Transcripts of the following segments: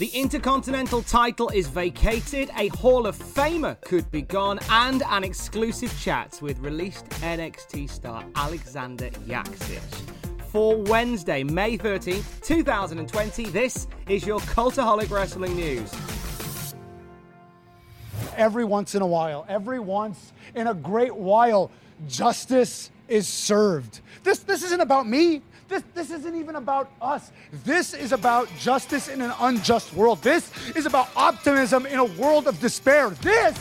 The Intercontinental title is vacated, a Hall of Famer could be gone, and an exclusive chat with released NXT star Alexander Yaksic. For Wednesday, May 13th, 2020, this is your Cultaholic Wrestling News. Every once in a while, every once in a great while, justice is served. This, this isn't about me. This, this isn't even about us. This is about justice in an unjust world. This is about optimism in a world of despair. This,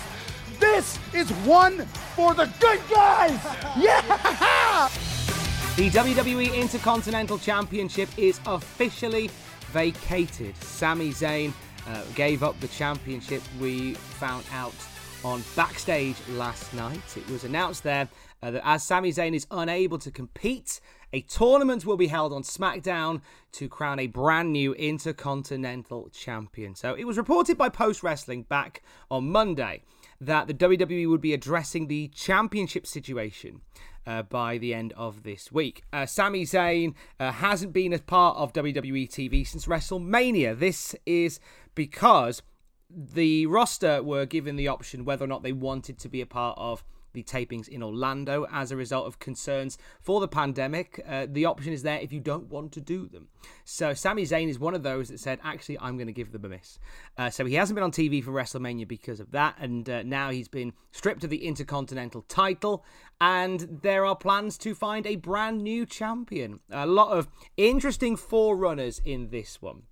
this is one for the good guys. Yeah! The WWE Intercontinental Championship is officially vacated. Sami Zayn uh, gave up the championship, we found out on backstage last night. It was announced there uh, that as Sami Zayn is unable to compete, a tournament will be held on SmackDown to crown a brand new Intercontinental Champion. So it was reported by Post Wrestling back on Monday that the WWE would be addressing the championship situation. Uh, by the end of this week. Uh, Sami Zayn uh, hasn't been a part of WWE TV since WrestleMania. This is because the roster were given the option whether or not they wanted to be a part of the tapings in Orlando as a result of concerns for the pandemic. Uh, the option is there if you don't want to do them. So Sami Zayn is one of those that said, actually, I'm going to give them a miss. Uh, so he hasn't been on TV for WrestleMania because of that, and uh, now he's been stripped of the Intercontinental title. And there are plans to find a brand new champion. A lot of interesting forerunners in this one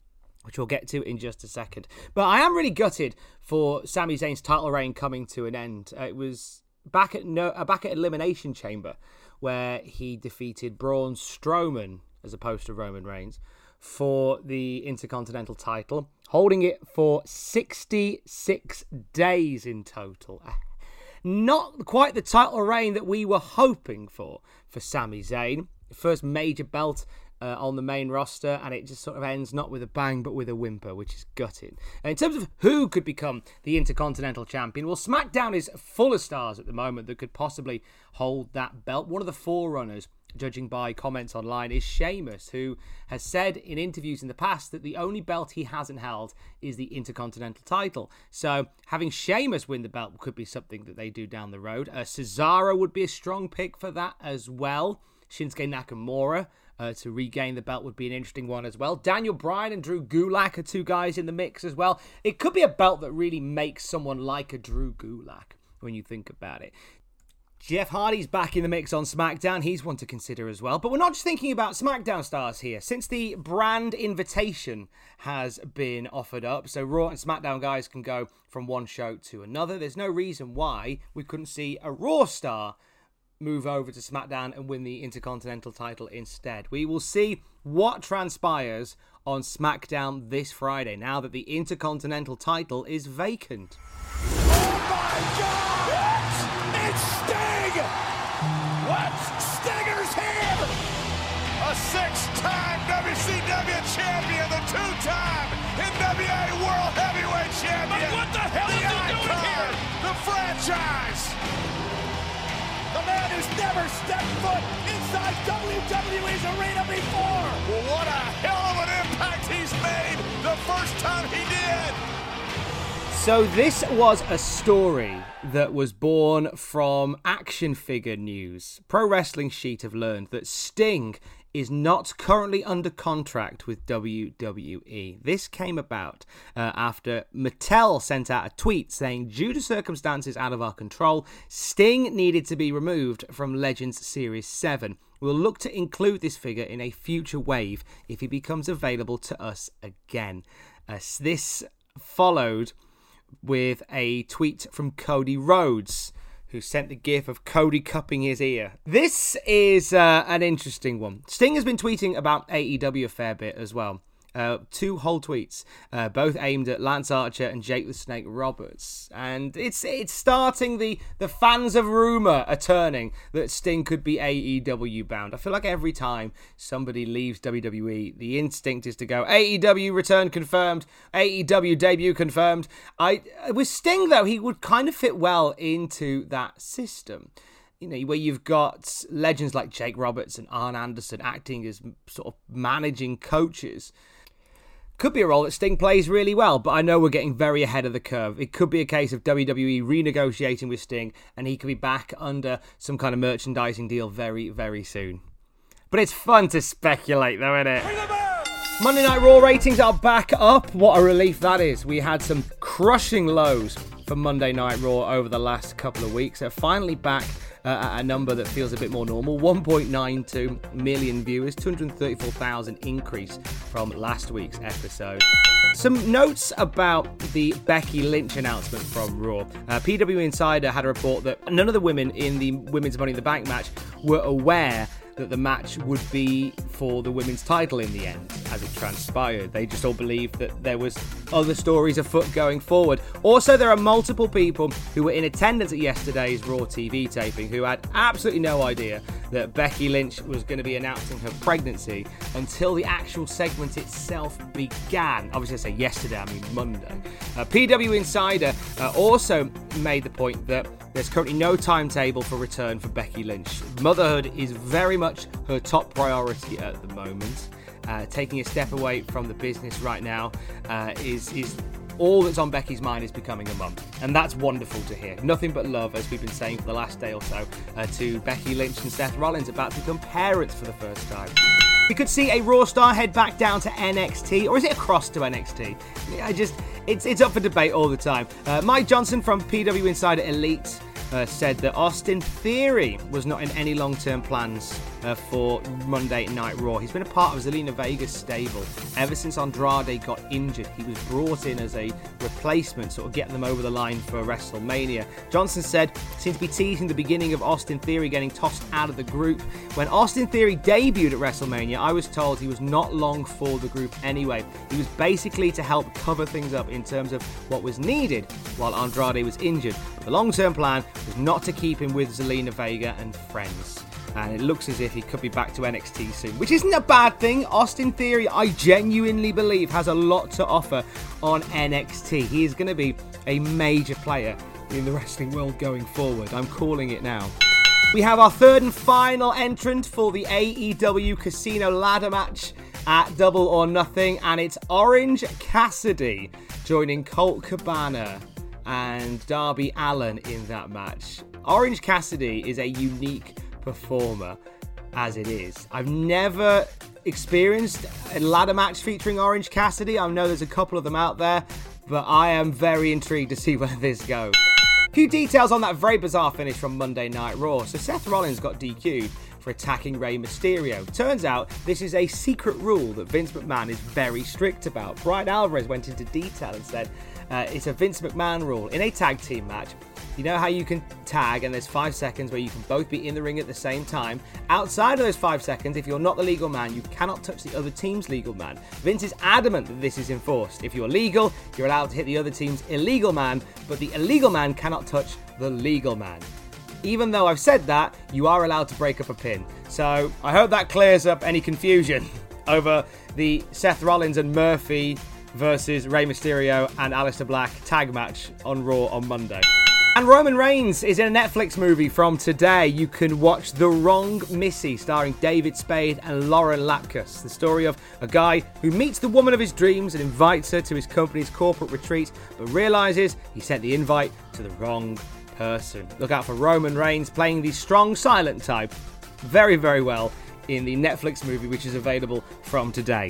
which we'll get to in just a second. But I am really gutted for Sami Zayn's title reign coming to an end. Uh, it was back at no, uh, back at Elimination Chamber, where he defeated Braun Strowman as opposed to Roman Reigns for the Intercontinental title, holding it for 66 days in total. Not quite the title reign that we were hoping for for Sami Zayn. First major belt uh, on the main roster, and it just sort of ends not with a bang but with a whimper, which is gutting. And in terms of who could become the Intercontinental Champion, well, SmackDown is full of stars at the moment that could possibly hold that belt. One of the forerunners, judging by comments online, is Sheamus, who has said in interviews in the past that the only belt he hasn't held is the Intercontinental title. So having Sheamus win the belt could be something that they do down the road. Uh, Cesaro would be a strong pick for that as well. Shinsuke Nakamura uh, to regain the belt would be an interesting one as well. Daniel Bryan and Drew Gulak are two guys in the mix as well. It could be a belt that really makes someone like a Drew Gulak when you think about it. Jeff Hardy's back in the mix on SmackDown. He's one to consider as well. But we're not just thinking about SmackDown stars here. Since the brand invitation has been offered up, so Raw and SmackDown guys can go from one show to another, there's no reason why we couldn't see a Raw star move over to SmackDown and win the Intercontinental title instead. We will see what transpires on SmackDown this Friday now that the Intercontinental title is vacant. Oh my God! It's Sting! What's Stinger's here? A six-time WCW champion, the two-time NWA World Heavyweight Champion. But what the hell the is he doing here? The franchise the man who's never stepped foot inside WWE's arena before. Well, what a hell of an impact he's made the first time he did. So, this was a story that was born from action figure news. Pro Wrestling Sheet have learned that Sting is not currently under contract with WWE. This came about uh, after Mattel sent out a tweet saying, due to circumstances out of our control, Sting needed to be removed from Legends Series 7. We'll look to include this figure in a future wave if he becomes available to us again. Uh, this followed with a tweet from Cody Rhodes who sent the gif of Cody cupping his ear. This is uh, an interesting one. Sting has been tweeting about AEW a fair bit as well. Uh, two whole tweets, uh, both aimed at Lance Archer and Jake the Snake Roberts, and it's it's starting the the fans of rumor are turning that Sting could be AEW bound. I feel like every time somebody leaves WWE, the instinct is to go AEW return confirmed, AEW debut confirmed. I with Sting though, he would kind of fit well into that system you know, where you've got legends like Jake Roberts and Arn Anderson acting as sort of managing coaches. Could be a role that Sting plays really well, but I know we're getting very ahead of the curve. It could be a case of WWE renegotiating with Sting and he could be back under some kind of merchandising deal very, very soon. But it's fun to speculate, though, isn't it? Monday Night Raw ratings are back up. What a relief that is. We had some crushing lows for Monday Night Raw over the last couple of weeks. They're finally back uh, at a number that feels a bit more normal 1.92 million viewers, 234,000 increase from last week's episode. Some notes about the Becky Lynch announcement from Raw. Uh, PW Insider had a report that none of the women in the Women's Money in the Bank match were aware that the match would be for the women's title in the end, as it transpired. They just all believed that there was other stories afoot going forward. Also, there are multiple people who were in attendance at yesterday's Raw TV taping who had absolutely no idea that Becky Lynch was going to be announcing her pregnancy until the actual segment itself began. Obviously, I say yesterday, I mean Monday. Uh, PW Insider uh, also made the point that there's currently no timetable for return for Becky Lynch. Motherhood is very much her top priority at the moment. Uh, taking a step away from the business right now uh, is is all that's on Becky's mind is becoming a mum, and that's wonderful to hear. Nothing but love, as we've been saying for the last day or so, uh, to Becky Lynch and Seth Rollins about to become parents for the first time. We could see a Raw star head back down to NXT, or is it across to NXT? I just, it's it's up for debate all the time. Uh, Mike Johnson from PW Insider Elite uh, said that Austin Theory was not in any long term plans uh, for Monday Night Raw. He's been a part of Zelina Vega's stable ever since Andrade got injured. He was brought in as a replacement, sort of getting them over the line for WrestleMania. Johnson said, seemed to be teasing the beginning of Austin Theory getting tossed out of the group. When Austin Theory debuted at WrestleMania, I was told he was not long for the group anyway. He was basically to help cover things up in terms of what was needed while Andrade was injured. But the long term plan was not to keep him with Zelina Vega and friends. And it looks as if he could be back to NXT soon, which isn't a bad thing. Austin Theory, I genuinely believe, has a lot to offer on NXT. He is going to be a major player in the wrestling world going forward. I'm calling it now. We have our third and final entrant for the AEW Casino ladder match at Double or Nothing, and it's Orange Cassidy joining Colt Cabana and Darby Allin in that match. Orange Cassidy is a unique performer as it is. I've never experienced a ladder match featuring Orange Cassidy. I know there's a couple of them out there, but I am very intrigued to see where this goes. Few details on that very bizarre finish from Monday Night Raw. So Seth Rollins got DQ'd for attacking Rey Mysterio. Turns out this is a secret rule that Vince McMahon is very strict about. Bryan Alvarez went into detail and said uh, it's a Vince McMahon rule. In a tag team match, you know how you can tag and there's five seconds where you can both be in the ring at the same time? Outside of those five seconds, if you're not the legal man, you cannot touch the other team's legal man. Vince is adamant that this is enforced. If you're legal, you're allowed to hit the other team's illegal man, but the illegal man cannot touch the legal man. Even though I've said that, you are allowed to break up a pin. So I hope that clears up any confusion over the Seth Rollins and Murphy versus Rey Mysterio and Aleister Black tag match on Raw on Monday. And Roman Reigns is in a Netflix movie from today. You can watch The Wrong Missy, starring David Spade and Lauren Lapkus. The story of a guy who meets the woman of his dreams and invites her to his company's corporate retreat, but realizes he sent the invite to the wrong person. Look out for Roman Reigns playing the strong silent type very, very well in the Netflix movie, which is available from today.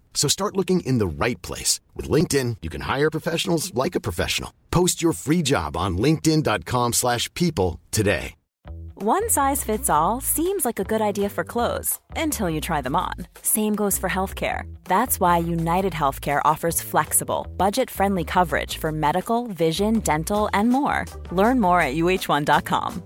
So start looking in the right place. With LinkedIn, you can hire professionals like a professional. Post your free job on linkedin.com slash people today. One size fits all seems like a good idea for clothes until you try them on. Same goes for healthcare. That's why United Healthcare offers flexible, budget-friendly coverage for medical, vision, dental, and more. Learn more at uh1.com.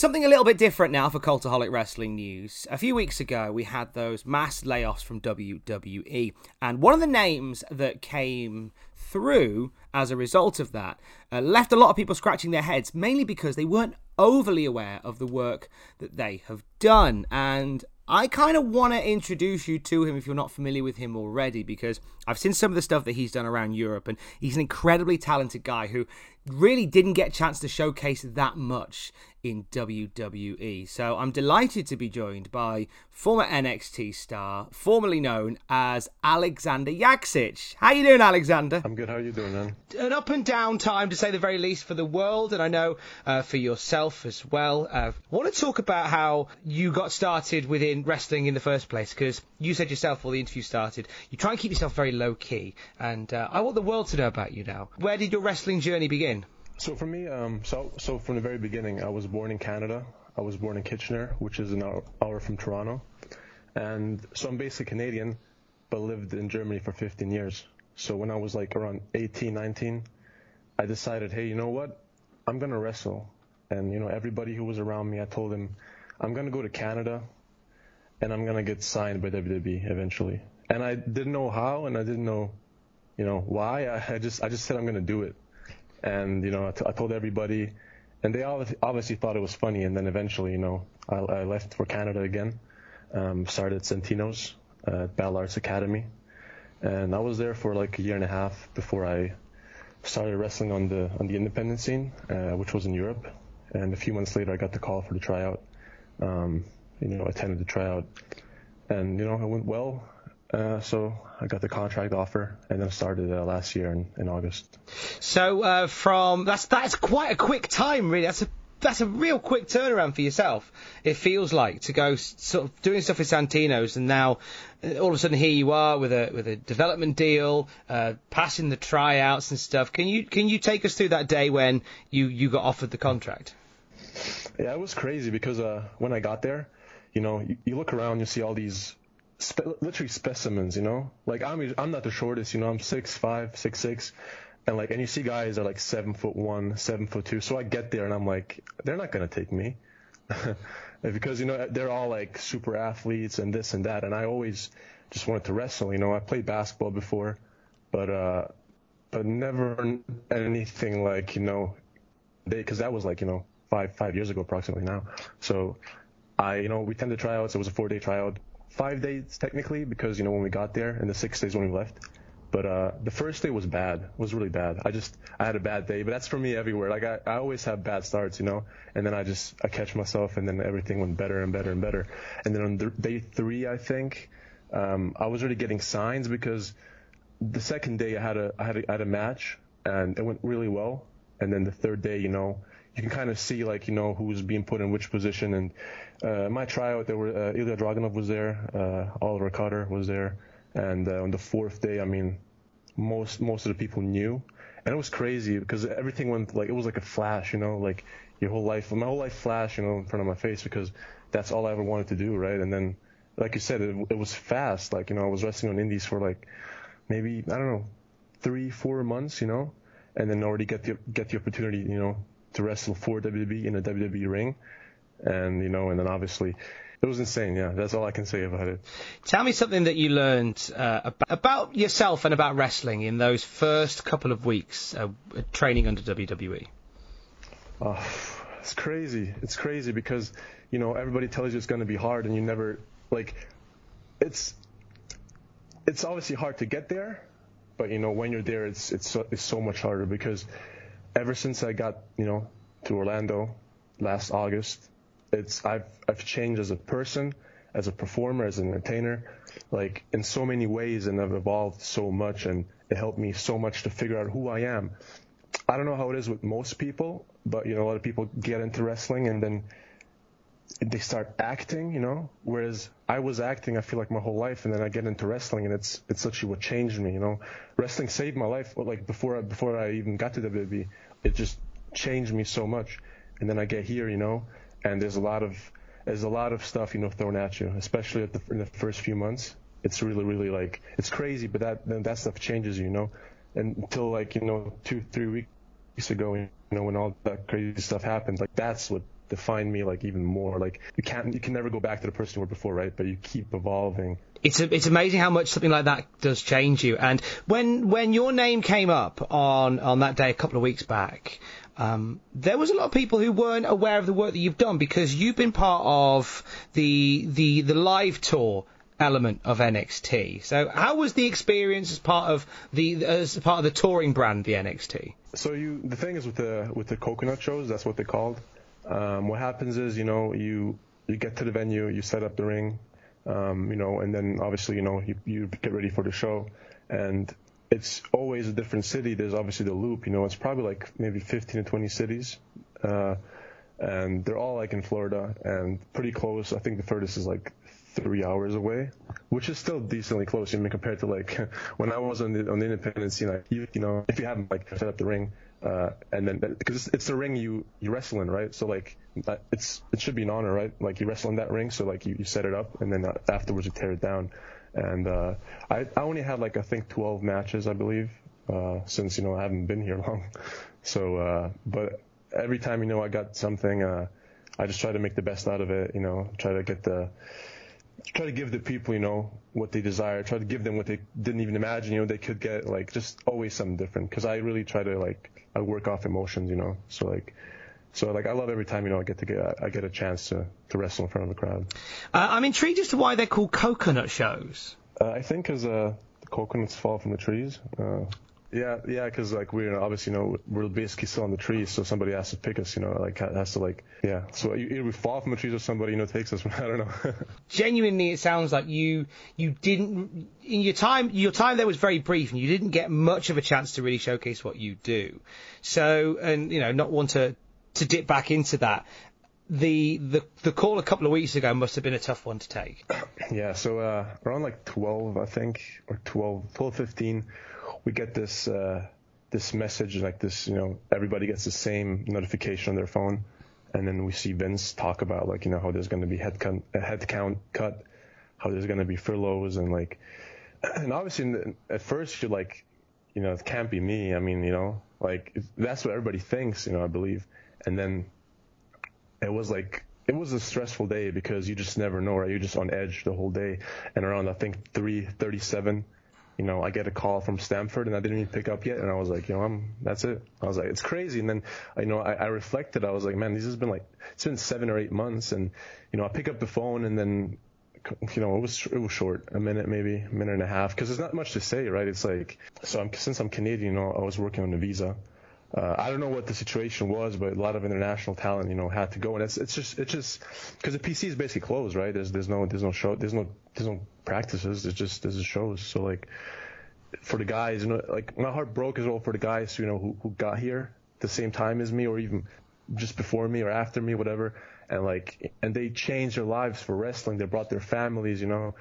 Something a little bit different now for Cultaholic Wrestling news. A few weeks ago, we had those mass layoffs from WWE, and one of the names that came through as a result of that uh, left a lot of people scratching their heads, mainly because they weren't overly aware of the work that they have done. And I kind of want to introduce you to him if you're not familiar with him already, because I've seen some of the stuff that he's done around Europe, and he's an incredibly talented guy who really didn't get a chance to showcase that much in WWE. So I'm delighted to be joined by former NXT star, formerly known as Alexander Yaksic. How you doing, Alexander? I'm good. How are you doing, man? An up and down time, to say the very least, for the world, and I know uh, for yourself as well. Uh, I want to talk about how you got started within wrestling in the first place, because you said yourself before the interview started, you try and keep yourself very low key, and uh, I want the world to know about you now. Where did your wrestling journey begin? So for me, um, so so from the very beginning, I was born in Canada. I was born in Kitchener, which is an hour, hour from Toronto, and so I'm basically Canadian, but lived in Germany for 15 years. So when I was like around 18, 19, I decided, hey, you know what? I'm gonna wrestle, and you know everybody who was around me, I told them, I'm gonna go to Canada, and I'm gonna get signed by WWE eventually. And I didn't know how, and I didn't know, you know, why. I, I just I just said I'm gonna do it and you know I, t- I told everybody, and they obviously, obviously thought it was funny. And then eventually, you know, I, I left for Canada again, um, started at Santino's uh, Battle Arts Academy, and I was there for like a year and a half before I started wrestling on the on the independent scene, uh, which was in Europe. And a few months later, I got the call for the tryout. Um, you know, attended the tryout, and you know, it went well. Uh, so I got the contract offer and then started uh, last year in, in August. So uh, from that's that's quite a quick time, really. That's a that's a real quick turnaround for yourself. It feels like to go sort of doing stuff with Santino's, and now uh, all of a sudden here you are with a with a development deal, uh, passing the tryouts and stuff. Can you can you take us through that day when you you got offered the contract? Yeah, it was crazy because uh, when I got there, you know, you, you look around, you see all these spe- literally specimens, you know. Like I'm I'm not the shortest, you know. I'm six five, six six, and like and you see guys are like seven foot one, seven foot two. So I get there and I'm like, they're not gonna take me. because you know they're all like super athletes and this and that and I always just wanted to wrestle you know I played basketball before but uh but never anything like you know they because that was like you know five five years ago approximately now so I you know we tend to tryouts it was a four day tryout five days technically because you know when we got there and the six days when we left. But uh, the first day was bad, was really bad. I just I had a bad day, but that's for me everywhere. Like I, I always have bad starts, you know. And then I just I catch myself, and then everything went better and better and better. And then on the, day three, I think um, I was already getting signs because the second day I had a I had a, I had a match and it went really well. And then the third day, you know, you can kind of see like you know who's being put in which position. And uh, my tryout, there were uh, Ilya Dragunov was there, uh, Oliver Cutter was there, and uh, on the fourth day, I mean, most most of the people knew, and it was crazy because everything went like it was like a flash, you know, like your whole life, my whole life flashed, you know, in front of my face because that's all I ever wanted to do, right? And then, like you said, it, it was fast. Like you know, I was wrestling on indies for like maybe I don't know, three, four months, you know, and then already get the get the opportunity, you know, to wrestle for WWE in a WWE ring, and you know, and then obviously. It was insane, yeah. That's all I can say about it. Tell me something that you learned uh, about, about yourself and about wrestling in those first couple of weeks uh, training under WWE. Oh, it's crazy. It's crazy because you know everybody tells you it's going to be hard, and you never like. It's it's obviously hard to get there, but you know when you're there, it's it's so, it's so much harder because ever since I got you know to Orlando last August, it's I've I've changed as a person, as a performer, as an entertainer, like in so many ways, and I've evolved so much, and it helped me so much to figure out who I am. I don't know how it is with most people, but you know a lot of people get into wrestling and then they start acting, you know. Whereas I was acting, I feel like my whole life, and then I get into wrestling, and it's it's actually what changed me, you know. Wrestling saved my life. but Like before I, before I even got to WWE, it just changed me so much. And then I get here, you know, and there's a lot of there's a lot of stuff, you know, thrown at you, especially at the, in the first few months. It's really, really like it's crazy, but that that stuff changes you, you know. And until like you know two, three weeks ago, you know, when all that crazy stuff happened, like that's what defined me like even more. Like you can't, you can never go back to the person you were before, right? But you keep evolving. It's a, it's amazing how much something like that does change you. And when when your name came up on on that day a couple of weeks back, um, there was a lot of people who weren't aware of the work that you've done because you've been part of the the the live tour element of NXT. So how was the experience as part of the as part of the touring brand, the NXT? So you the thing is with the with the coconut shows, that's what they called. Um, what happens is, you know, you you get to the venue, you set up the ring, um, you know, and then obviously, you know, you, you get ready for the show, and it's always a different city. There's obviously the loop, you know, it's probably like maybe 15 to 20 cities, uh, and they're all like in Florida and pretty close. I think the furthest is like three hours away, which is still decently close. I mean, compared to like when I was on the on the independent scene, like you, you know, if you haven't like set up the ring, uh, and then because it's, it's the ring you you wrestle in, right? So like it's it should be an honor, right? Like you wrestle in that ring, so like you, you set it up, and then uh, afterwards you tear it down. And uh, I I only had like I think 12 matches, I believe, uh, since you know I haven't been here long. So, uh, but every time you know I got something, uh, I just try to make the best out of it. You know, try to get the try to give the people, you know, what they desire. Try to give them what they didn't even imagine, you know, they could get. Like just always something different. Because I really try to like I work off emotions, you know. So like, so like I love every time you know I get to get I get a chance to to wrestle in front of a crowd. Uh, I'm intrigued as to why they're called coconut shows. Uh, I think because uh, the coconuts fall from the trees. Uh, yeah, yeah, because like we're obviously you know we're basically still on the trees, so somebody has to pick us, you know, like has to like yeah. So either we fall from the trees or somebody you know takes us. I don't know. Genuinely, it sounds like you you didn't in your time your time there was very brief, and you didn't get much of a chance to really showcase what you do. So and you know not want to to dip back into that. The, the the call a couple of weeks ago must have been a tough one to take. Yeah, so uh, around like 12, I think, or 12, 12, 15, we get this uh, this message like this, you know, everybody gets the same notification on their phone, and then we see Vince talk about like you know how there's going to be head count, a head count cut, how there's going to be furloughs, and like, and obviously the, at first you're like, you know, it can't be me. I mean, you know, like that's what everybody thinks, you know, I believe, and then it was like it was a stressful day because you just never know, right? You're just on edge the whole day. And around I think 3:37, you know, I get a call from Stanford and I didn't even pick up yet. And I was like, you know, I'm, that's it. I was like, it's crazy. And then, you know, I, I reflected. I was like, man, this has been like, it's been seven or eight months. And, you know, I pick up the phone and then, you know, it was, it was short, a minute, maybe a minute and a half. Cause there's not much to say, right? It's like, so I'm, since I'm Canadian, you know, I was working on a visa. Uh, I don't know what the situation was, but a lot of international talent, you know, had to go, and it's it's just it's just because the PC is basically closed, right? There's there's no there's no show there's no there's no practices. It's just there's shows. So like for the guys, you know, like my heart broke as well for the guys, you know, who who got here the same time as me, or even just before me or after me, whatever, and like, and they changed their lives for wrestling. They brought their families, you know,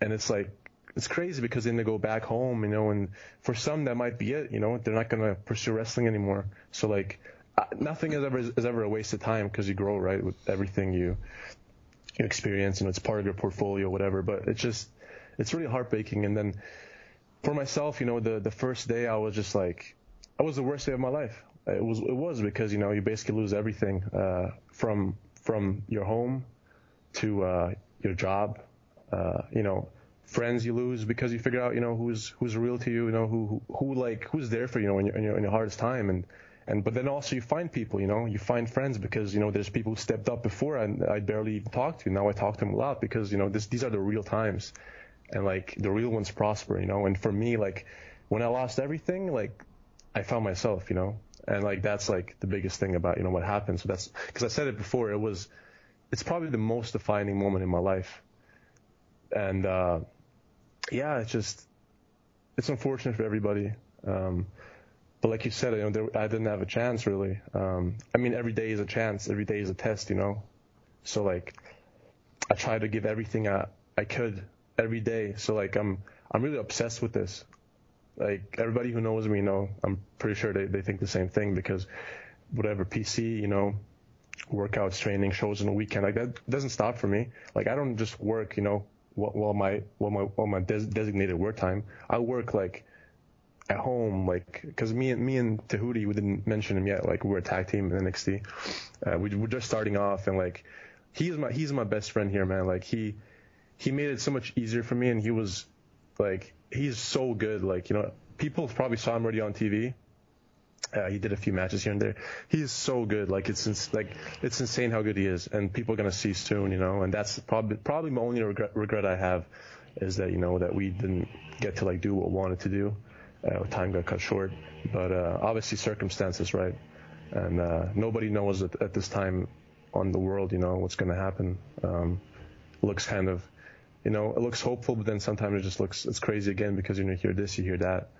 and it's like it's crazy because then they go back home, you know, and for some that might be it, you know, they're not gonna pursue wrestling anymore. So like, nothing is ever is ever a waste of time because you grow right with everything you you experience, know, it's part of your portfolio, whatever. But it's just it's really heartbreaking. And then for myself, you know, the the first day I was just like, it was the worst day of my life. It was it was because you know you basically lose everything uh, from from your home to uh, your job, uh, you know, friends you lose because you figure out you know who's who's real to you, you know who who, who like who's there for you know in your, in your in your hardest time and and but then also you find people, you know, you find friends because you know there's people who stepped up before and I barely even talked to. Now I talk to them a lot because you know this these are the real times, and like the real ones prosper, you know. And for me, like when I lost everything, like I found myself, you know, and like that's like the biggest thing about you know what happened. So that's because I said it before. It was, it's probably the most defining moment in my life, and uh, yeah, it's just, it's unfortunate for everybody. Um, but like you said, you know, there, I didn't have a chance really. Um, I mean, every day is a chance. Every day is a test, you know. So like, I try to give everything I, I could every day. So like, I'm I'm really obsessed with this. Like everybody who knows me, know I'm pretty sure they they think the same thing because whatever PC, you know, workouts, training, shows in the weekend, like that doesn't stop for me. Like I don't just work, you know, while my while my while my des- designated work time. I work like at home, like, because me and me and Tehuti, we didn't mention him yet. Like, we're a tag team in NXT. Uh, we, we're just starting off, and like, he's my he's my best friend here, man. Like, he he made it so much easier for me, and he was like, he's so good. Like, you know, people probably saw him already on TV. Uh, he did a few matches here and there. He is so good. Like it's ins- like it's insane how good he is, and people are gonna see soon, you know. And that's probably probably my only regret, regret I have is that you know that we didn't get to like do what we wanted to do. Uh, time got cut short, but uh, obviously circumstances, right? And uh, nobody knows at, at, this time on the world, you know, what's to happen. Um, looks kind of, you know, it looks hopeful, but then sometimes it just looks it's crazy again because you know, you hear this, you hear that.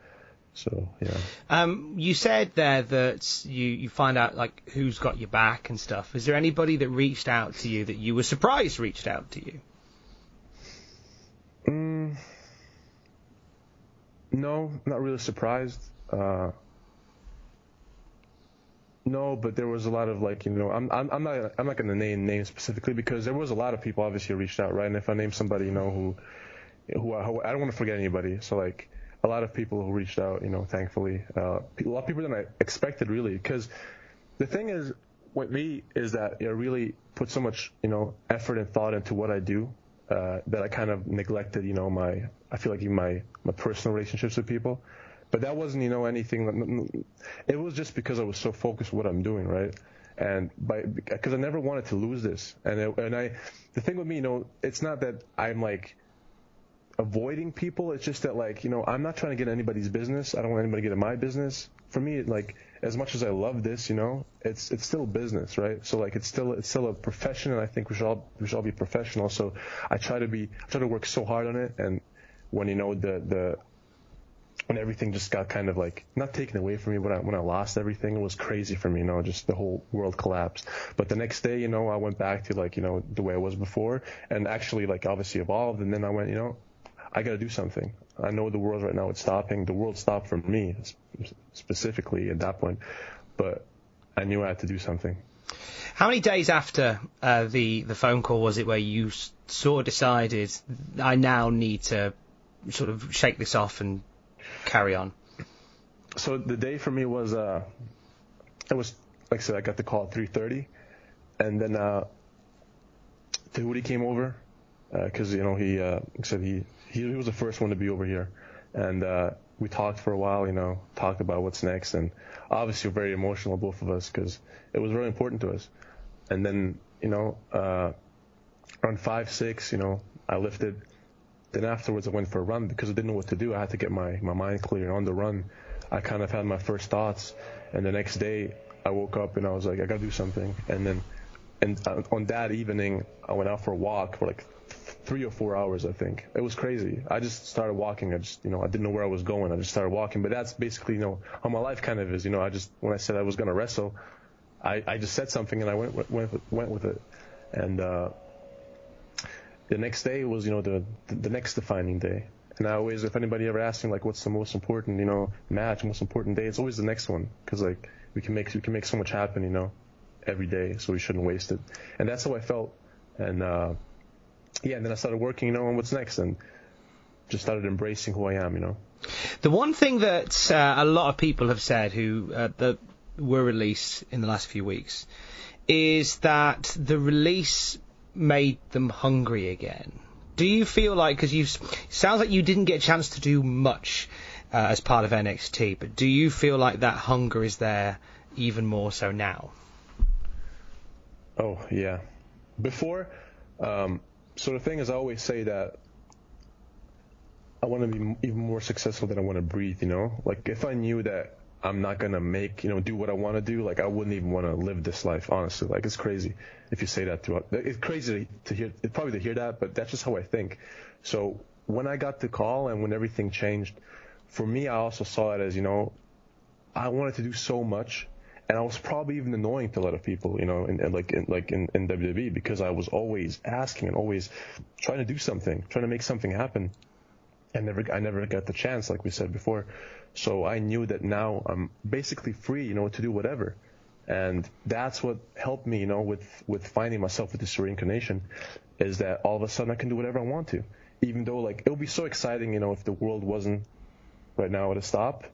So yeah. Um, you said there that you you find out like who's got your back and stuff. Is there anybody that reached out to you that you were surprised reached out to you? Mm, no, not really surprised. Uh, no, but there was a lot of like you know I'm I'm, I'm not I'm not going to name names specifically because there was a lot of people obviously reached out right and if I name somebody you know who who I, who I don't want to forget anybody so like a lot of people who reached out you know thankfully uh, a lot of people than I expected really because the thing is with me is that I really put so much you know effort and thought into what I do uh, that I kind of neglected you know my I feel like even my my personal relationships with people. But that wasn't, you know, anything. It was just because I was so focused on what I'm doing, right? And by because I never wanted to lose this. And it, and I, the thing with me, you know, it's not that I'm like avoiding people. It's just that like, you know, I'm not trying to get anybody's business. I don't want anybody to get in my business. For me, like as much as I love this, you know, it's it's still business, right? So like it's still it's still a profession, and I think we should all we should all be professional. So I try to be I try to work so hard on it, and when you know the the when everything just got kind of like not taken away from me when I when I lost everything it was crazy for me you know just the whole world collapsed but the next day you know I went back to like you know the way I was before and actually like obviously evolved and then I went you know I got to do something. I know the world right now it's stopping. The world stopped for me specifically at that point but I knew I had to do something. How many days after uh, the the phone call was it where you sort of decided I now need to sort of shake this off and carry on? So the day for me was uh, it was like I said I got the call at 3:30, and then uh, Tehuti came over because uh, you know he uh, said he, he he was the first one to be over here, and uh, we talked for a while, you know, talked about what's next, and obviously very emotional both of us because it was really important to us. And then you know, uh, around five six, you know, I lifted then afterwards, I went for a run because I didn't know what to do. I had to get my, my mind clear. On the run, I kind of had my first thoughts. And the next day, I woke up and I was like, I got to do something. And then and uh, on that evening, I went out for a walk for like three or four hours, I think. It was crazy. I just started walking. I just, you know, I didn't know where I was going. I just started walking. But that's basically, you know, how my life kind of is. You know, I just, when I said I was going to wrestle, I, I just said something and I went went went with it, and uh, the next day was you know the the next defining day. And I always, if anybody ever asks me like, what's the most important, you know, match, most important day, it's always the next one, because like we can make we can make so much happen, you know, every day, so we shouldn't waste it. And that's how I felt. And uh, yeah, and then I started working, you know, on what's next, and just started embracing who I am, you know. The one thing that uh, a lot of people have said who uh, that were released in the last few weeks is that the release made them hungry again. Do you feel like because you sounds like you didn't get a chance to do much uh, as part of NXT, but do you feel like that hunger is there even more so now? Oh yeah, before. Um, so the thing is, I always say that I want to be even more successful than I want to breathe. You know, like if I knew that I'm not gonna make, you know, do what I want to do, like I wouldn't even want to live this life. Honestly, like it's crazy if you say that to. It's crazy to hear, it's probably to hear that, but that's just how I think. So when I got the call and when everything changed, for me, I also saw it as, you know, I wanted to do so much and I was probably even annoying to a lot of people, you know, in, in like in, like in, in WWE because I was always asking and always trying to do something, trying to make something happen. I never I never got the chance, like we said before. So I knew that now I'm basically free, you know, to do whatever. And that's what helped me, you know, with, with finding myself with this reincarnation is that all of a sudden I can do whatever I want to. Even though like it would be so exciting, you know, if the world wasn't right now at a stop.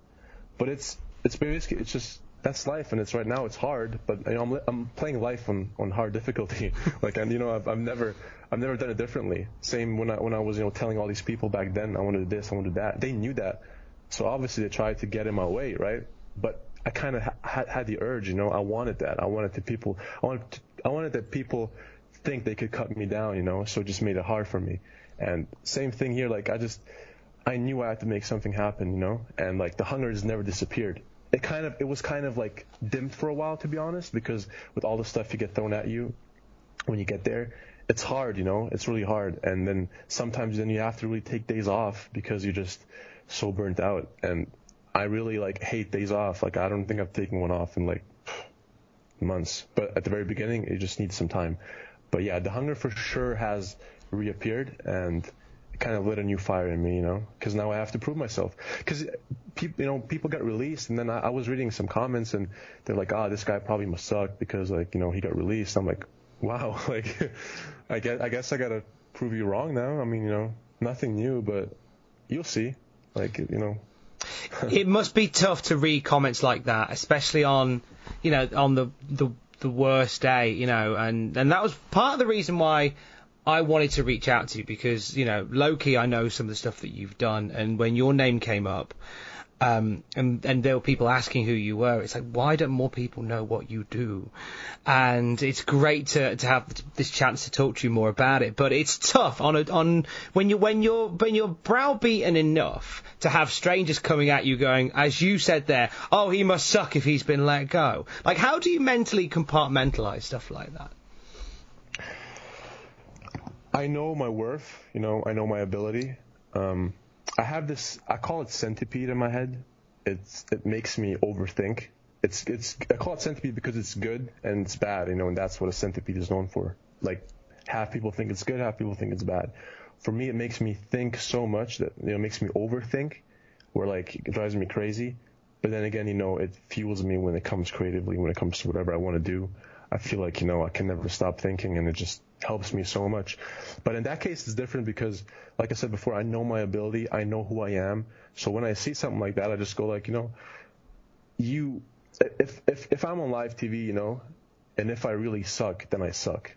But it's it's basically it's just that's life, and it's right now it's hard. But you know, I'm I'm playing life on, on hard difficulty. like and you know I've I've never I've never done it differently. Same when I when I was you know telling all these people back then I wanted this I wanted that. They knew that, so obviously they tried to get in my way, right? But I kind of ha- had the urge, you know, I wanted that. I wanted to people, I wanted, to, I wanted that people think they could cut me down, you know. So it just made it hard for me. And same thing here, like I just, I knew I had to make something happen, you know. And like the hunger has never disappeared. It kind of, it was kind of like dimmed for a while, to be honest, because with all the stuff you get thrown at you when you get there, it's hard, you know. It's really hard. And then sometimes then you have to really take days off because you're just so burnt out, and I really like hate days off. Like I don't think I've taken one off in like months. But at the very beginning, it just needs some time. But yeah, the hunger for sure has reappeared, and kind of lit a new fire in me, you know, because now I have to prove myself. Because people, you know, people got released, and then I, I was reading some comments, and they're like, "Ah, oh, this guy probably must suck because like you know he got released." I'm like, "Wow, like I guess I guess I gotta prove you wrong now. I mean, you know, nothing new, but you'll see." Like, you know. it must be tough to read comments like that, especially on, you know, on the the the worst day, you know, and and that was part of the reason why I wanted to reach out to you because, you know, Loki, I know some of the stuff that you've done, and when your name came up, um, and, and there were people asking who you were. It's like, why don't more people know what you do? And it's great to, to have this chance to talk to you more about it. But it's tough on a, on when you when you're when you're browbeaten enough to have strangers coming at you going, as you said there, oh he must suck if he's been let go. Like, how do you mentally compartmentalize stuff like that? I know my worth. You know, I know my ability. Um, I have this. I call it centipede in my head. It's it makes me overthink. It's it's I call it centipede because it's good and it's bad, you know, and that's what a centipede is known for. Like half people think it's good, half people think it's bad. For me, it makes me think so much that you know it makes me overthink, where like it drives me crazy. But then again, you know, it fuels me when it comes creatively, when it comes to whatever I want to do. I feel like you know I can never stop thinking, and it just helps me so much. But in that case, it's different because, like I said before, I know my ability, I know who I am. So when I see something like that, I just go like, you know, you, if if if I'm on live TV, you know, and if I really suck, then I suck.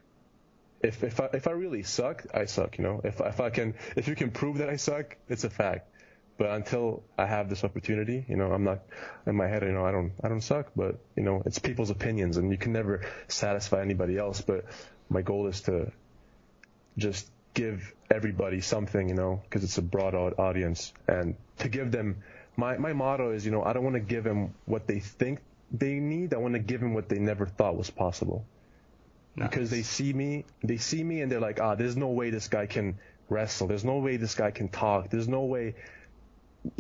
If if I if I really suck, I suck. You know, if if I can if you can prove that I suck, it's a fact. But until I have this opportunity, you know, I'm not in my head. You know, I don't I don't suck. But you know, it's people's opinions, and you can never satisfy anybody else. But my goal is to just give everybody something, you know, because it's a broad audience, and to give them. My my motto is, you know, I don't want to give them what they think they need. I want to give them what they never thought was possible. Nice. Because they see me, they see me, and they're like, ah, there's no way this guy can wrestle. There's no way this guy can talk. There's no way.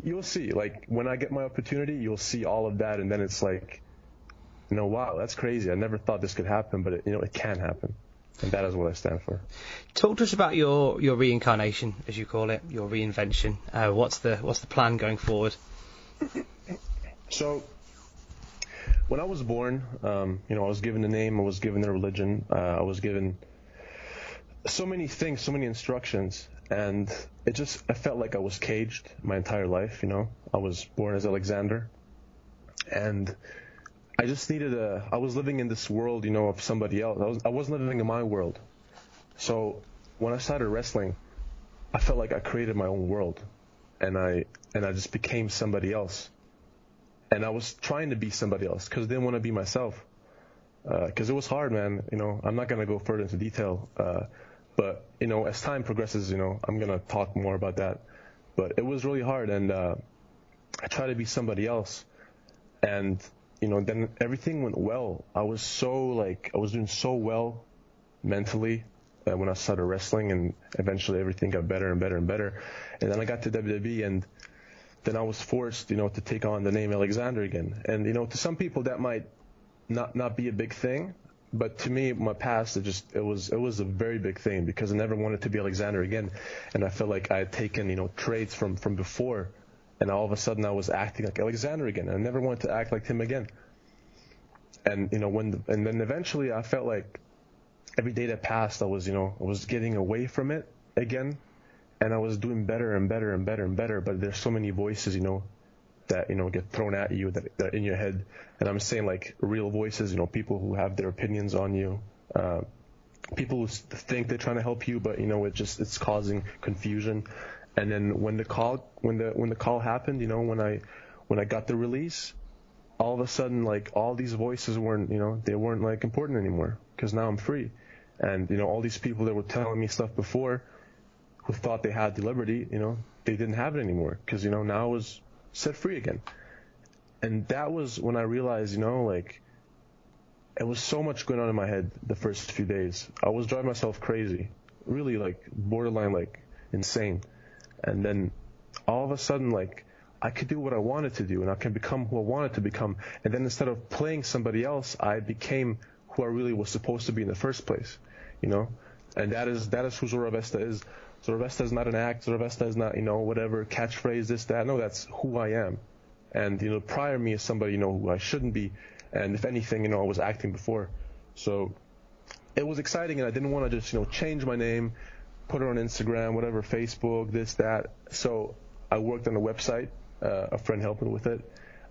You'll see. Like when I get my opportunity, you'll see all of that, and then it's like, you know, wow, that's crazy. I never thought this could happen, but it, you know, it can happen. And that is what I stand for. Talk to us about your, your reincarnation, as you call it, your reinvention. Uh, what's the what's the plan going forward? So, when I was born, um, you know, I was given a name, I was given a religion, uh, I was given so many things, so many instructions, and it just I felt like I was caged my entire life. You know, I was born as Alexander, and I just needed a. I was living in this world, you know, of somebody else. I was I wasn't living in my world. So when I started wrestling, I felt like I created my own world, and I and I just became somebody else. And I was trying to be somebody else because I didn't want to be myself. Because uh, it was hard, man. You know, I'm not gonna go further into detail. Uh, but you know, as time progresses, you know, I'm gonna talk more about that. But it was really hard, and uh, I tried to be somebody else, and you know, then everything went well. I was so like, I was doing so well mentally uh, when I started wrestling, and eventually everything got better and better and better. And then I got to WWE, and then I was forced, you know, to take on the name Alexander again. And you know, to some people that might not not be a big thing, but to me, my past, it just it was it was a very big thing because I never wanted to be Alexander again, and I felt like I had taken you know traits from from before and all of a sudden I was acting like Alexander again. I never wanted to act like him again. And you know when and then eventually I felt like every day that passed I was you know I was getting away from it again, and I was doing better and better and better and better. But there's so many voices you know that you know get thrown at you that, that in your head, and I'm saying like real voices, you know people who have their opinions on you. Uh, people who think they're trying to help you, but you know it just it's causing confusion. And then when the call when the when the call happened, you know, when I when I got the release, all of a sudden like all these voices weren't, you know, they weren't like important anymore because now I'm free. And you know, all these people that were telling me stuff before who thought they had the liberty, you know, they didn't have it anymore because you know, now I was set free again. And that was when I realized, you know, like it was so much going on in my head the first few days. I was driving myself crazy, really like borderline like insane. And then all of a sudden, like, I could do what I wanted to do and I can become who I wanted to become. And then instead of playing somebody else, I became who I really was supposed to be in the first place, you know? And that is, that is who Zoravesta is. Zoravesta is not an act. Zoravesta is not, you know, whatever catchphrase, this, that. No, that's who I am. And, you know, prior me is somebody, you know, who I shouldn't be. And if anything, you know, I was acting before. So it was exciting and I didn't want to just, you know, change my name put it on Instagram, whatever, Facebook, this, that. So I worked on a website, uh, a friend helped me with it.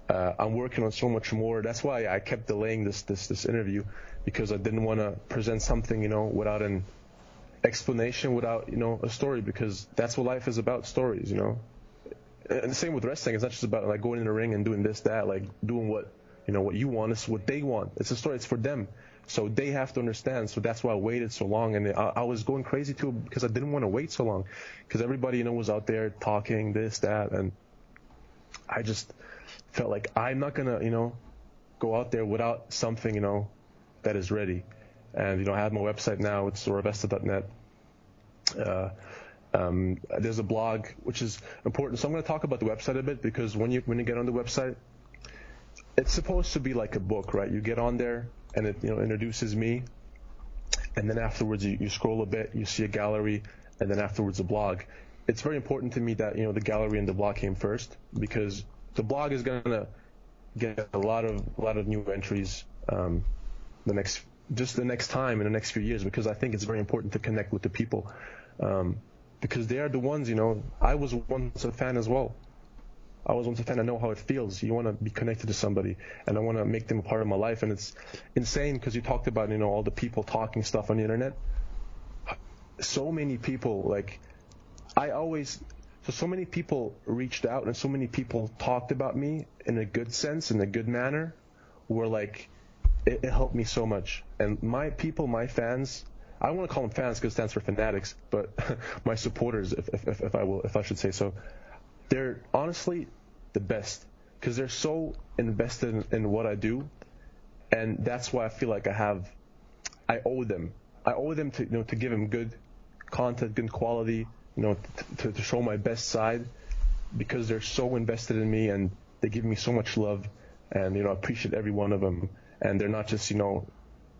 Uh, I'm working on so much more. That's why I kept delaying this this this interview because I didn't want to present something, you know, without an explanation, without you know a story, because that's what life is about, stories, you know. And the same with wrestling. It's not just about like going in the ring and doing this, that, like doing what you know what you want. It's what they want. It's a story. It's for them. So they have to understand. So that's why I waited so long, and I, I was going crazy too because I didn't want to wait so long, because everybody you know was out there talking this that, and I just felt like I'm not gonna you know go out there without something you know that is ready. And you know I have my website now. It's zoravesta.net. Uh, um, there's a blog which is important. So I'm going to talk about the website a bit because when you when you get on the website, it's supposed to be like a book, right? You get on there, and it you know introduces me, and then afterwards you, you scroll a bit, you see a gallery, and then afterwards a blog. It's very important to me that you know the gallery and the blog came first because the blog is gonna get a lot of a lot of new entries um, the next just the next time in the next few years because I think it's very important to connect with the people um, because they are the ones you know I was once a fan as well I was once a fan. I know how it feels. You want to be connected to somebody, and I want to make them a part of my life. And it's insane because you talked about you know all the people talking stuff on the internet. So many people like I always so so many people reached out and so many people talked about me in a good sense in a good manner. Were like it, it helped me so much. And my people, my fans, I don't want to call them fans because it stands for fanatics, but my supporters, if, if, if I will, if I should say so they're honestly the best because they're so invested in, in, what I do, and that's why I feel like I have, I owe them. I owe them to you know to give them good content, good quality, you know, to, to show my best side, because they're so invested in me and they give me so much love, and you know I appreciate every one of them. And they're not just you know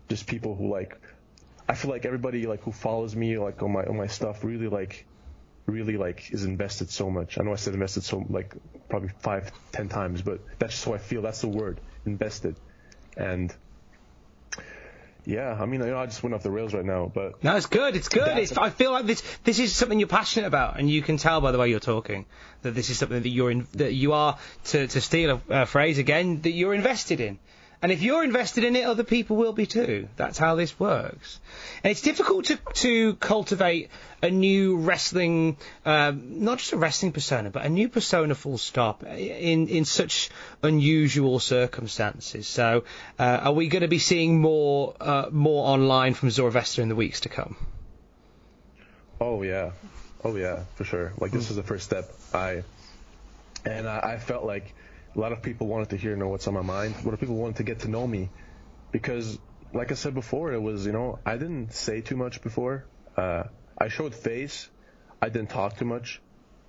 just people who like I feel like everybody like who follows me like on my on my stuff really like really like is invested so much. I know I said invested so like probably five ten times, but that's just how I feel. That's the word invested, and yeah, I mean, you know, I just went off the rails right now, but no, it's good. It's good. It's, I feel like this this is something you're passionate about, and you can tell by the way you're talking that this is something that you're in, that you are to to steal a, a phrase again that you're invested in. And if you're invested in it, other people will be too. That's how this works. And it's difficult to, to cultivate a new wrestling, um, not just a wrestling persona, but a new persona full stop in, in such unusual circumstances. So, uh, are we going to be seeing more, uh, more online from Zoravesta in the weeks to come? Oh yeah. Oh yeah, for sure. Like this was the first step. I, and I, I felt like, a lot of people wanted to hear know what's on my mind. A lot of people wanted to get to know me because, like I said before, it was you know I didn't say too much before. Uh, I showed face. I didn't talk too much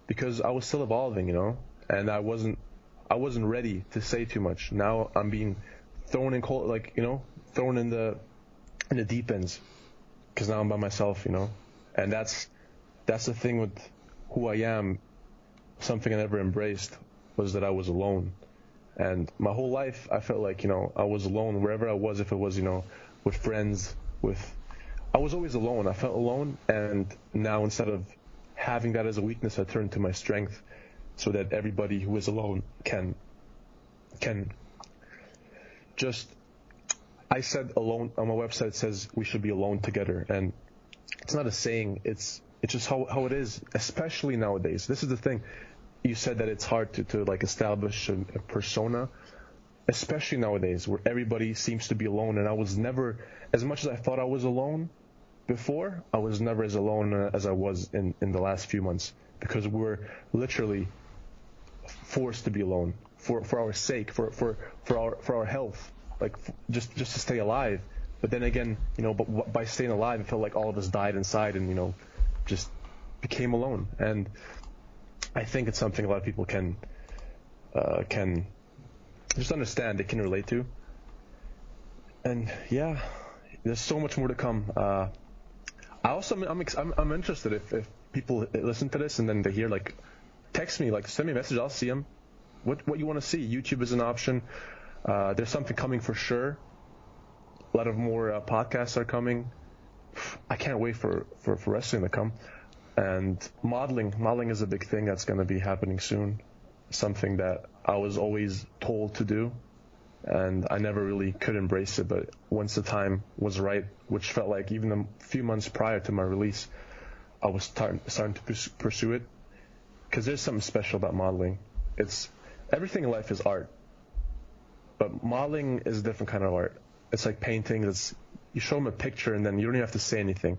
because I was still evolving, you know, and I wasn't I wasn't ready to say too much. Now I'm being thrown in cold, like you know, thrown in the in the deep ends because now I'm by myself, you know, and that's that's the thing with who I am. Something I never embraced was that I was alone. And my whole life, I felt like, you know, I was alone wherever I was, if it was, you know, with friends, with. I was always alone. I felt alone. And now instead of having that as a weakness, I turned to my strength so that everybody who is alone can, can just. I said alone on my website, it says we should be alone together. And it's not a saying, it's, it's just how, how it is, especially nowadays. This is the thing you said that it's hard to, to like establish a, a, persona, especially nowadays where everybody seems to be alone. And I was never, as much as I thought I was alone before, I was never as alone uh, as I was in, in the last few months because we're literally forced to be alone for, for our sake, for, for, for our, for our health, like just, just to stay alive. But then again, you know, but by staying alive, it felt like all of us died inside and, you know, just became alone. And, I think it's something a lot of people can uh, can just understand, they can relate to. And yeah, there's so much more to come. Uh, I also I'm, I'm, I'm interested if, if people listen to this and then they hear like text me like send me a message I'll see them. What what you want to see? YouTube is an option. Uh, there's something coming for sure. A lot of more uh, podcasts are coming. I can't wait for, for, for wrestling to come. And modeling, modeling is a big thing that's going to be happening soon. Something that I was always told to do, and I never really could embrace it. But once the time was right, which felt like even a few months prior to my release, I was start, starting to pursue it. Because there's something special about modeling. It's everything in life is art, but modeling is a different kind of art. It's like painting. It's you show them a picture and then you don't even have to say anything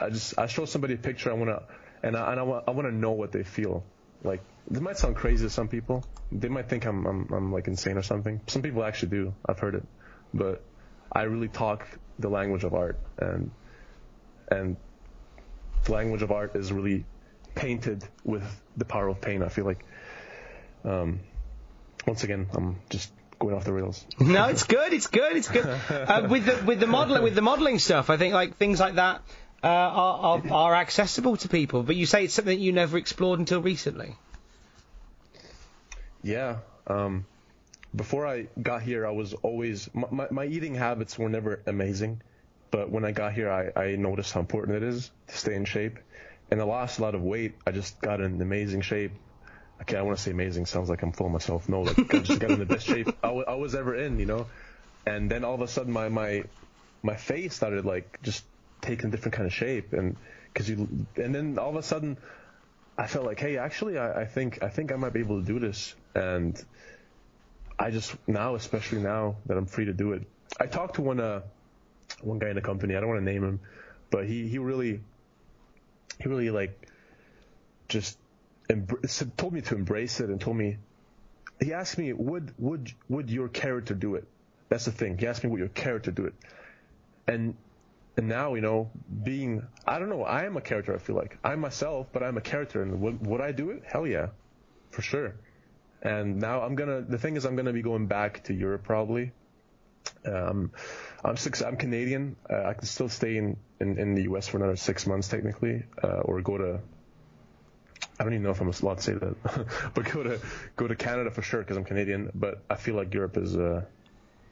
I just I show somebody a picture. I wanna and I and I want I wanna know what they feel. Like this might sound crazy to some people. They might think I'm I'm I'm like insane or something. Some people actually do. I've heard it, but I really talk the language of art and and the language of art is really painted with the power of pain. I feel like. Um, once again, I'm just going off the rails. no, it's good. It's good. It's good. Uh, with the with the modeling with the modeling stuff, I think like things like that uh, are, are, are accessible to people. But you say it's something that you never explored until recently. Yeah. Um, before I got here, I was always my, my, my, eating habits were never amazing, but when I got here, I, I noticed how important it is to stay in shape, and I lost a lot of weight. I just got in amazing shape. Okay, I want to say amazing. Sounds like I'm full of myself. No, like I just got in the best shape I, w- I was ever in, you know. And then all of a sudden, my my my face started like just taken a different kind of shape, and because you, and then all of a sudden, I felt like, hey, actually, I, I think I think I might be able to do this, and I just now, especially now that I'm free to do it, I talked to one uh one guy in the company. I don't want to name him, but he he really he really like just embr- told me to embrace it and told me he asked me would would would your character do it? That's the thing. He asked me would your character do it? And and now, you know, being, I don't know, I am a character, I feel like. I'm myself, but I'm a character. And would, would I do it? Hell yeah. For sure. And now I'm gonna, the thing is, I'm gonna be going back to Europe probably. Um, I'm six. I'm Canadian. Uh, I can still stay in, in, in the U.S. for another six months technically, uh, or go to. I don't even know if I'm allowed to say that, but go to go to Canada for sure because I'm Canadian. But I feel like Europe is uh,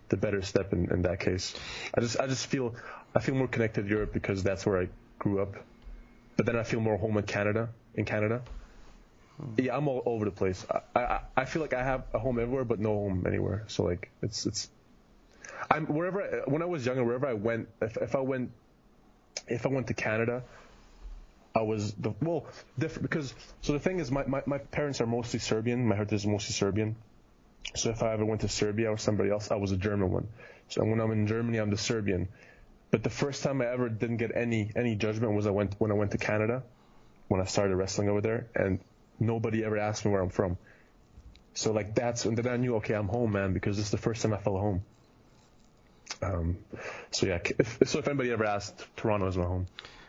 the better step in, in that case. I just I just feel I feel more connected to Europe because that's where I grew up. But then I feel more home in Canada. In Canada. Hmm. Yeah, I'm all over the place. I, I I feel like I have a home everywhere, but no home anywhere. So like it's it's I'm wherever I, when I was younger, wherever I went, if, if I went, if I went to Canada, I was the well different because so the thing is my, my, my parents are mostly Serbian. My heritage is mostly Serbian. So if I ever went to Serbia or somebody else, I was a German one. So when I'm in Germany, I'm the Serbian. But the first time I ever didn't get any any judgment was I went when I went to Canada, when I started wrestling over there, and nobody ever asked me where I'm from. So like that's and then I knew okay I'm home man because this is the first time I felt home. Um, so yeah, if, so if anybody ever asked, Toronto is my home.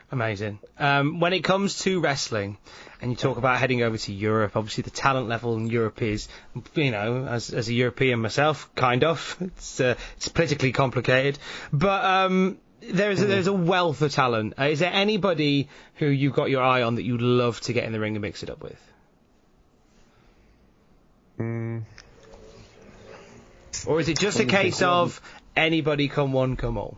Amazing. Um, when it comes to wrestling, and you talk about heading over to Europe, obviously the talent level in Europe is, you know, as, as a European myself, kind of. It's uh, it's politically complicated, but um, there's a, there's a wealth of talent. Uh, is there anybody who you've got your eye on that you'd love to get in the ring and mix it up with? Mm. Or is it just a case of anybody come one, come all?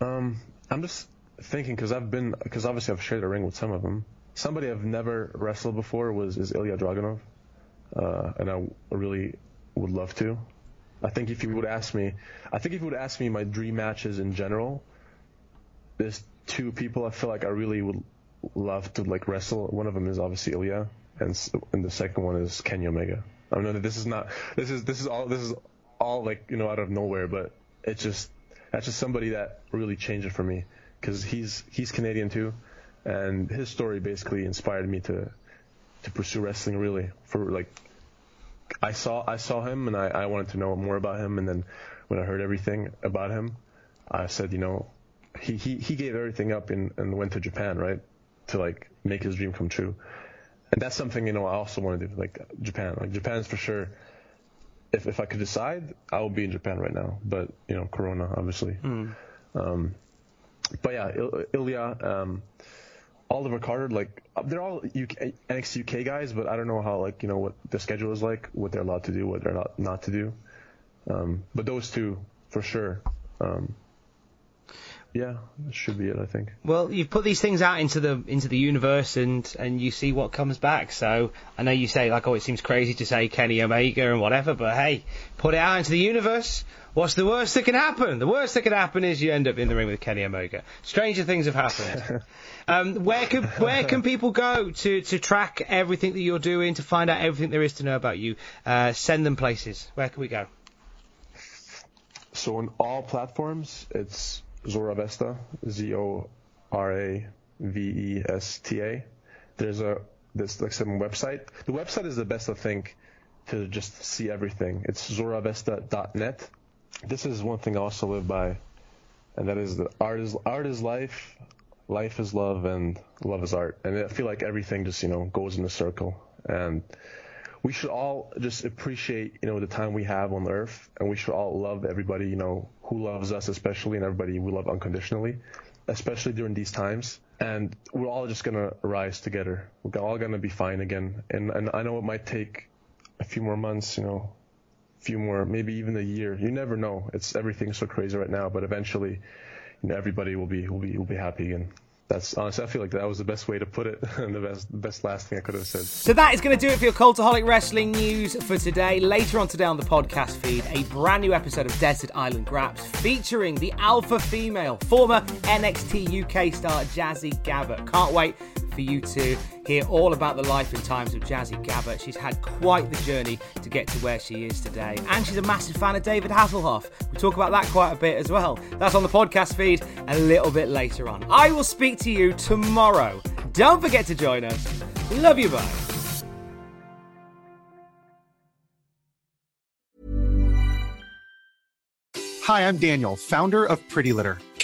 Um, I'm just thinking because I've been because obviously I've shared a ring with some of them. Somebody I've never wrestled before was is Ilya Dragunov, uh, and I really would love to. I think if you would ask me, I think if you would ask me my dream matches in general, there's two people I feel like I really would love to like wrestle. One of them is obviously Ilya, and and the second one is Kenny Omega. I know that this is not this is this is all this is all like you know out of nowhere, but it's just that's just somebody that really changed it for me because he's he's Canadian too, and his story basically inspired me to to pursue wrestling really for like I saw I saw him and I, I wanted to know more about him and then when I heard everything about him, I said you know he he, he gave everything up and, and went to Japan right to like make his dream come true. And that's something you know I also want to do like Japan like Japan's for sure if, if I could decide, I would be in Japan right now. But you know, Corona, obviously. Mm. Um, but yeah, Il- Ilya, um, Oliver Carter, like they're all UK, NXT UK guys, but I don't know how like you know what the schedule is like, what they're allowed to do, what they're not not to do. Um, but those two for sure. Um, yeah, that should be it. I think. Well, you've put these things out into the into the universe, and and you see what comes back. So I know you say like, oh, it seems crazy to say Kenny Omega and whatever, but hey, put it out into the universe. What's the worst that can happen? The worst that can happen is you end up in the ring with Kenny Omega. Stranger things have happened. um, where can where can people go to to track everything that you're doing, to find out everything there is to know about you? Uh, send them places. Where can we go? So on all platforms, it's Zoravesta, Z O R A V E S T A. There's a this like some website. The website is the best I think to just see everything. It's zoravesta.net. This is one thing I also live by, and that is that art is art is life, life is love, and love is art. And I feel like everything just you know goes in a circle and we should all just appreciate, you know, the time we have on Earth, and we should all love everybody, you know, who loves us, especially, and everybody we love unconditionally, especially during these times. And we're all just gonna rise together. We're all gonna be fine again. And and I know it might take a few more months, you know, a few more, maybe even a year. You never know. It's everything's so crazy right now, but eventually, you know, everybody will be will be will be happy again that's honestly, I feel like that was the best way to put it, and the best, the best last thing I could have said. So that is going to do it for your Cultaholic Wrestling news for today. Later on today on the podcast feed, a brand new episode of Desert Island Graps featuring the alpha female, former NXT UK star Jazzy Gabert. Can't wait for you to hear all about the life and times of Jazzy Gabert. She's had quite the journey to get to where she is today. And she's a massive fan of David Hasselhoff. We talk about that quite a bit as well. That's on the podcast feed a little bit later on. I will speak to you tomorrow. Don't forget to join us. Love you, bye. Hi, I'm Daniel, founder of Pretty Litter.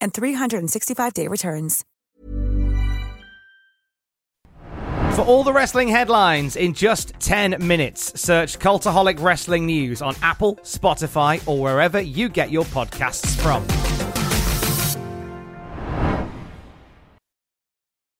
and 365-day returns. For all the wrestling headlines in just 10 minutes, search Cultaholic Wrestling News on Apple, Spotify, or wherever you get your podcasts from.